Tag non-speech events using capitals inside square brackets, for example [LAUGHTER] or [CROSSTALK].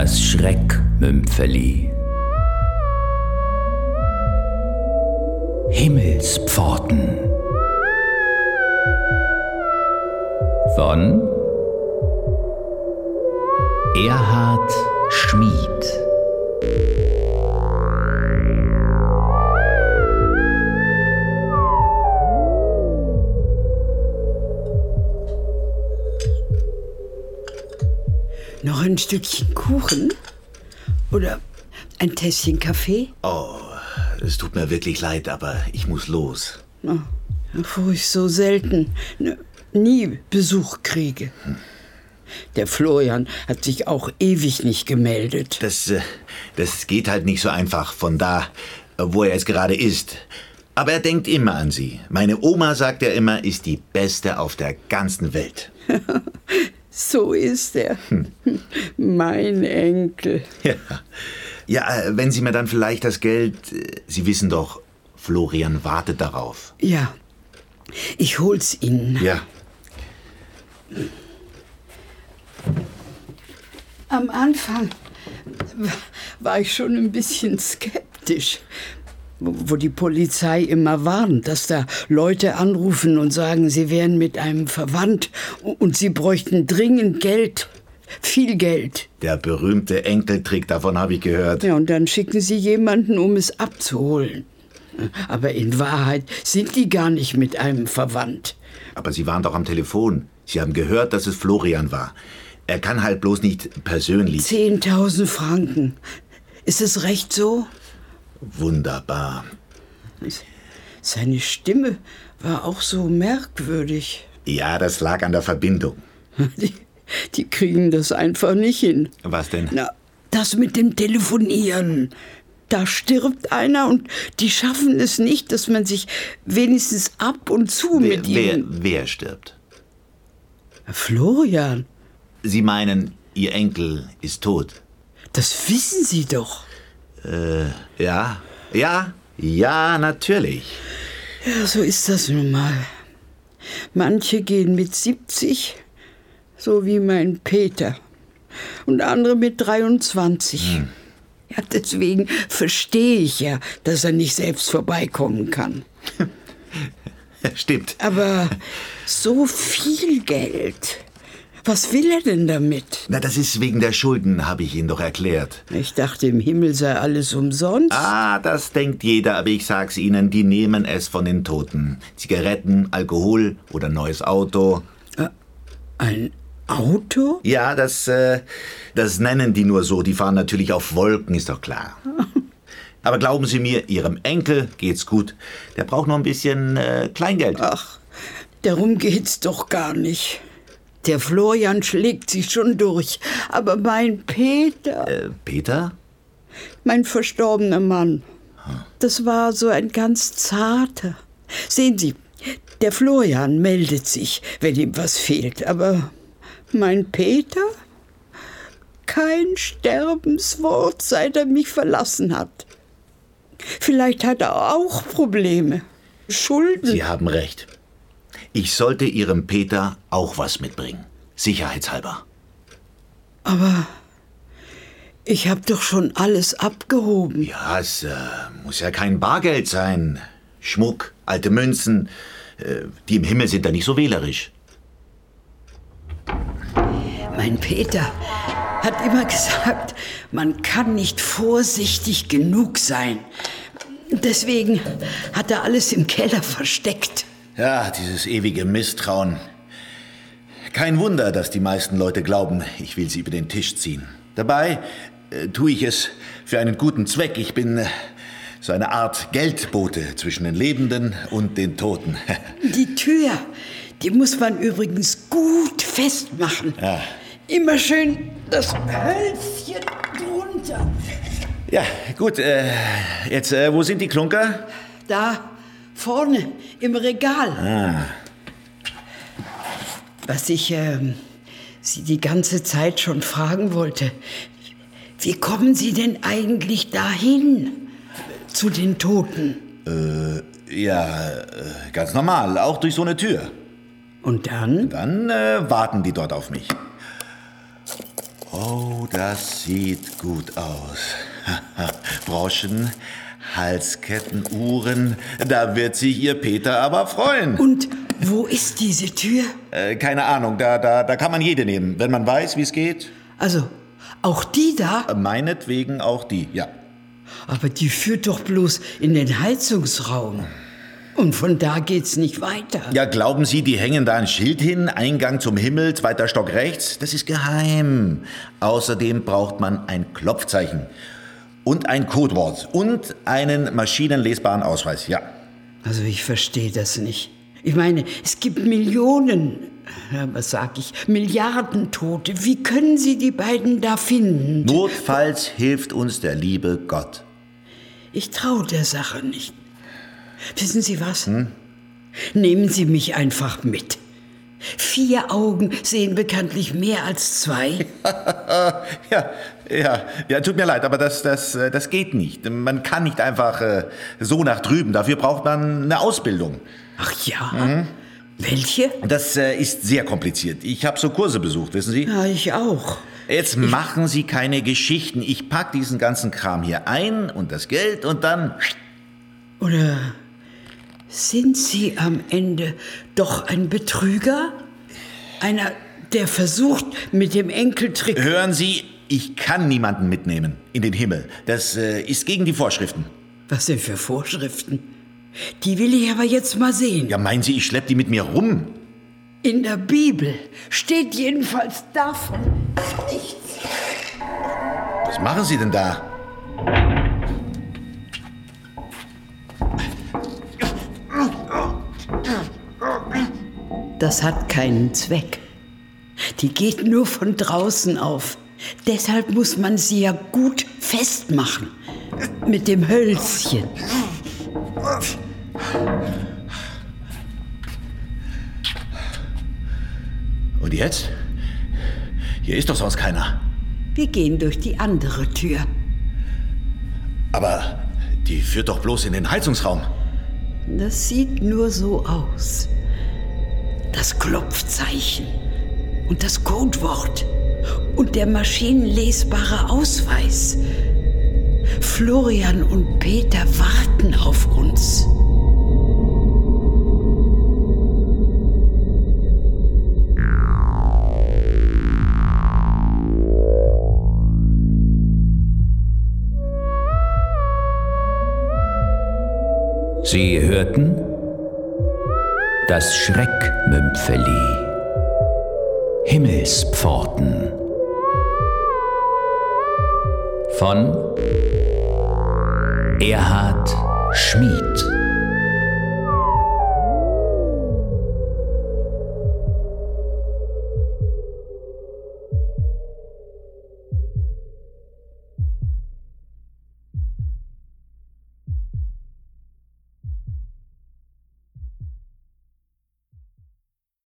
Das Schreckmümpfeli. Himmelspforten. Von Erhard Schmid. Noch ein Stückchen Kuchen? Oder ein Tässchen Kaffee? Oh, es tut mir wirklich leid, aber ich muss los. Oh, wo ich so selten, nie Besuch kriege. Der Florian hat sich auch ewig nicht gemeldet. Das, äh, das geht halt nicht so einfach von da, wo er jetzt gerade ist. Aber er denkt immer an Sie. Meine Oma sagt ja immer, ist die Beste auf der ganzen Welt. [LAUGHS] So ist er. [LAUGHS] Mein Enkel. Ja. ja, äh, wenn Sie mir dann vielleicht das Geld. äh, Sie wissen doch, Florian wartet darauf. Ja, ich hol's Ihnen. Ja. Am Anfang war ich schon ein bisschen skeptisch, wo die Polizei immer warnt, dass da Leute anrufen und sagen, sie wären mit einem verwandt und sie bräuchten dringend Geld, viel Geld. Der berühmte Enkeltrick, davon habe ich gehört. Ja, und dann schicken sie jemanden, um es abzuholen. Aber in Wahrheit sind die gar nicht mit einem verwandt. Aber Sie waren doch am Telefon. Sie haben gehört, dass es Florian war. Er kann halt bloß nicht persönlich. 10.000 Franken. Ist es recht so? Wunderbar. Seine Stimme war auch so merkwürdig. Ja, das lag an der Verbindung. Die, die kriegen das einfach nicht hin. Was denn? Na, das mit dem Telefonieren. Da stirbt einer und die schaffen es nicht, dass man sich wenigstens ab und zu wer, mit wer, ihm. wer stirbt? Florian, Sie meinen, Ihr Enkel ist tot. das wissen Sie doch. Ja, ja, ja, natürlich. Ja, so ist das nun mal. Manche gehen mit 70, so wie mein Peter. Und andere mit 23. Ja, deswegen verstehe ich ja, dass er nicht selbst vorbeikommen kann. [LAUGHS] Stimmt. Aber so viel Geld. Was will er denn damit? Na, das ist wegen der Schulden, habe ich Ihnen doch erklärt. Ich dachte, im Himmel sei alles umsonst. Ah, das denkt jeder, aber ich sag's Ihnen, die nehmen es von den Toten. Zigaretten, Alkohol oder neues Auto. Ein Auto? Ja, das, äh, das nennen die nur so. Die fahren natürlich auf Wolken, ist doch klar. [LAUGHS] Aber glauben Sie mir, Ihrem Enkel geht's gut. Der braucht noch ein bisschen äh, Kleingeld. Ach, darum geht's doch gar nicht. Der Florian schlägt sich schon durch. Aber mein Peter, Äh, Peter? mein verstorbener Mann, das war so ein ganz zarter. Sehen Sie, der Florian meldet sich, wenn ihm was fehlt. Aber mein Peter? Kein Sterbenswort, seit er mich verlassen hat. Vielleicht hat er auch Probleme. Schulden. Sie haben recht. Ich sollte Ihrem Peter auch was mitbringen. Sicherheitshalber. Aber ich habe doch schon alles abgehoben. Ja, es äh, muss ja kein Bargeld sein. Schmuck, alte Münzen. Äh, die im Himmel sind da nicht so wählerisch. Mein Peter hat immer gesagt, man kann nicht vorsichtig genug sein. Deswegen hat er alles im Keller versteckt. Ja, dieses ewige Misstrauen. Kein Wunder, dass die meisten Leute glauben, ich will sie über den Tisch ziehen. Dabei äh, tue ich es für einen guten Zweck. Ich bin äh, so eine Art Geldbote zwischen den Lebenden und den Toten. [LAUGHS] Die Tür, die muss man übrigens gut festmachen. Ja. Immer schön das Hölzchen drunter. ja, gut. Äh, jetzt, äh, wo sind die Klunker? Da vorne im Regal. Was ich ähm, Sie die ganze Zeit schon fragen wollte. Wie kommen Sie denn eigentlich dahin? Zu den Toten. Ja, äh, ganz normal, auch durch so eine Tür. Und dann? Dann äh, warten die dort auf mich. Oh, das sieht gut aus. [LAUGHS] Broschen, Halsketten, Uhren. Da wird sich Ihr Peter aber freuen. Und wo ist diese Tür? Äh, keine Ahnung, da, da, da kann man jede nehmen, wenn man weiß, wie es geht. Also, auch die da? Äh, Meinetwegen auch die, ja. Aber die führt doch bloß in den Heizungsraum. Und von da geht's nicht weiter. Ja, glauben Sie, die hängen da ein Schild hin? Eingang zum Himmel, zweiter Stock rechts? Das ist geheim. Außerdem braucht man ein Klopfzeichen. Und ein Codewort. Und einen maschinenlesbaren Ausweis, ja. Also ich verstehe das nicht. Ich meine, es gibt Millionen, ja, was sag ich, Milliarden Tote. Wie können Sie die beiden da finden? Notfalls hilft uns der liebe Gott. Ich traue der Sache nicht. Wissen Sie was? Hm? Nehmen Sie mich einfach mit. Vier Augen sehen bekanntlich mehr als zwei. [LAUGHS] ja, ja, ja, tut mir leid, aber das, das, äh, das geht nicht. Man kann nicht einfach äh, so nach drüben. Dafür braucht man eine Ausbildung. Ach ja? Mhm. Welche? Das äh, ist sehr kompliziert. Ich habe so Kurse besucht, wissen Sie? Ja, ich auch. Jetzt ich machen Sie keine Geschichten. Ich pack diesen ganzen Kram hier ein und das Geld und dann. Oder sind Sie am Ende doch ein Betrüger? Einer, der versucht, mit dem Enkeltrick. Hören Sie, ich kann niemanden mitnehmen in den Himmel. Das äh, ist gegen die Vorschriften. Was denn für Vorschriften? Die will ich aber jetzt mal sehen. Ja, meinen Sie, ich schlepp die mit mir rum? In der Bibel steht jedenfalls davon nichts. Was machen Sie denn da? Das hat keinen Zweck. Die geht nur von draußen auf. Deshalb muss man sie ja gut festmachen. Mit dem Hölzchen. Und jetzt? Hier ist doch sonst keiner. Wir gehen durch die andere Tür. Aber die führt doch bloß in den Heizungsraum. Das sieht nur so aus das Klopfzeichen und das Codewort und der maschinenlesbare Ausweis. Florian und Peter warten auf uns. Sie hörten das Schreckmümpfeli. Himmelspforten. Von Erhard Schmid.